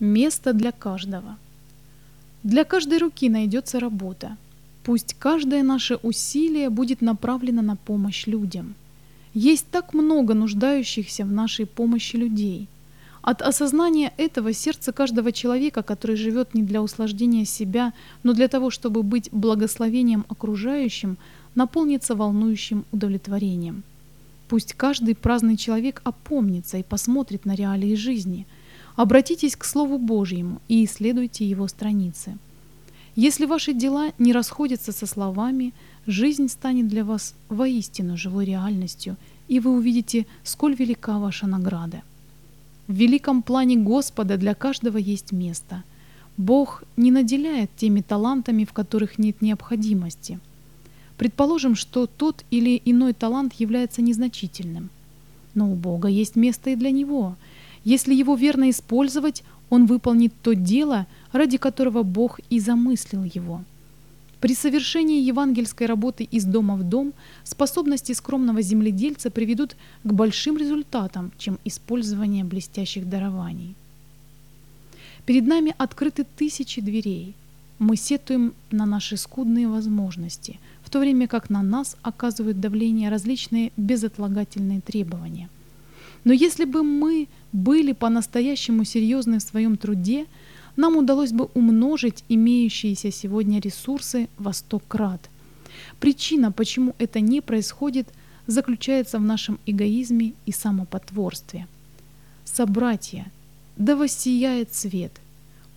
Место для каждого. Для каждой руки найдется работа. Пусть каждое наше усилие будет направлено на помощь людям. Есть так много нуждающихся в нашей помощи людей. От осознания этого сердце каждого человека, который живет не для услаждения себя, но для того, чтобы быть благословением окружающим, наполнится волнующим удовлетворением. Пусть каждый праздный человек опомнится и посмотрит на реалии жизни – Обратитесь к Слову Божьему и исследуйте его страницы. Если ваши дела не расходятся со словами, жизнь станет для вас воистину живой реальностью, и вы увидите, сколь велика ваша награда. В великом плане Господа для каждого есть место. Бог не наделяет теми талантами, в которых нет необходимости. Предположим, что тот или иной талант является незначительным. Но у Бога есть место и для него – если его верно использовать, он выполнит то дело, ради которого Бог и замыслил его. При совершении евангельской работы из дома в дом способности скромного земледельца приведут к большим результатам, чем использование блестящих дарований. Перед нами открыты тысячи дверей. Мы сетуем на наши скудные возможности, в то время как на нас оказывают давление различные безотлагательные требования. Но если бы мы были по-настоящему серьезны в своем труде, нам удалось бы умножить имеющиеся сегодня ресурсы во сто крат. Причина, почему это не происходит, заключается в нашем эгоизме и самопотворстве. Собратья, да воссияет свет.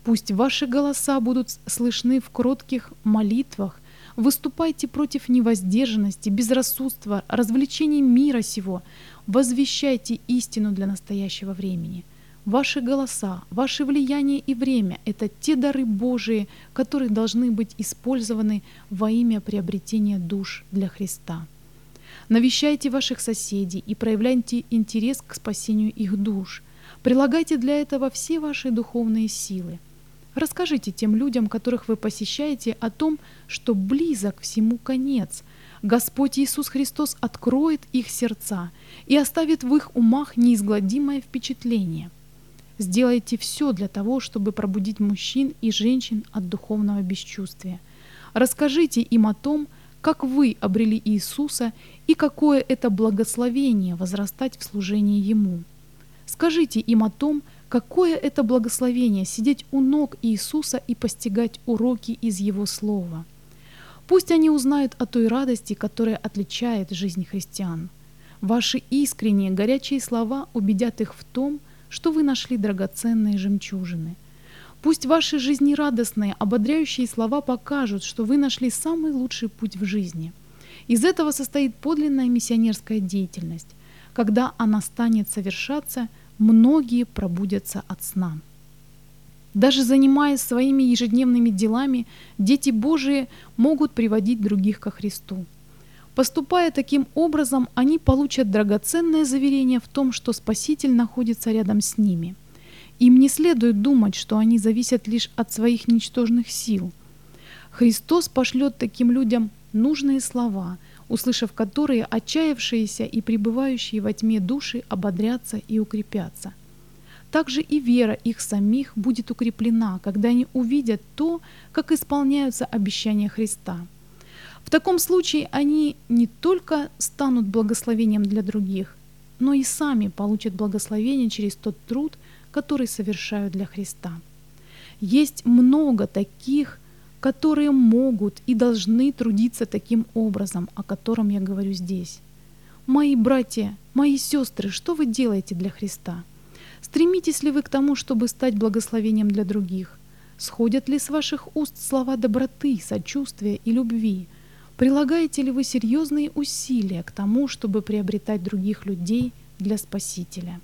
Пусть ваши голоса будут слышны в кротких молитвах, выступайте против невоздержанности, безрассудства, развлечений мира сего, Возвещайте истину для настоящего времени. Ваши голоса, ваше влияние и время – это те дары Божии, которые должны быть использованы во имя приобретения душ для Христа. Навещайте ваших соседей и проявляйте интерес к спасению их душ. Прилагайте для этого все ваши духовные силы. Расскажите тем людям, которых вы посещаете, о том, что близок всему конец – Господь Иисус Христос откроет их сердца и оставит в их умах неизгладимое впечатление. Сделайте все для того, чтобы пробудить мужчин и женщин от духовного бесчувствия. Расскажите им о том, как вы обрели Иисуса и какое это благословение возрастать в служении Ему. Скажите им о том, какое это благословение сидеть у ног Иисуса и постигать уроки из Его Слова – Пусть они узнают о той радости, которая отличает жизнь христиан. Ваши искренние, горячие слова убедят их в том, что вы нашли драгоценные жемчужины. Пусть ваши жизнерадостные, ободряющие слова покажут, что вы нашли самый лучший путь в жизни. Из этого состоит подлинная миссионерская деятельность. Когда она станет совершаться, многие пробудятся от сна. Даже занимаясь своими ежедневными делами, дети Божии могут приводить других ко Христу. Поступая таким образом, они получат драгоценное заверение в том, что Спаситель находится рядом с ними. Им не следует думать, что они зависят лишь от своих ничтожных сил. Христос пошлет таким людям нужные слова, услышав которые отчаявшиеся и пребывающие во тьме души ободрятся и укрепятся – также и вера их самих будет укреплена, когда они увидят то, как исполняются обещания Христа. В таком случае они не только станут благословением для других, но и сами получат благословение через тот труд, который совершают для Христа. Есть много таких, которые могут и должны трудиться таким образом, о котором я говорю здесь. Мои братья, мои сестры, что вы делаете для Христа? Стремитесь ли вы к тому, чтобы стать благословением для других? Сходят ли с ваших уст слова доброты, сочувствия и любви? Прилагаете ли вы серьезные усилия к тому, чтобы приобретать других людей для Спасителя?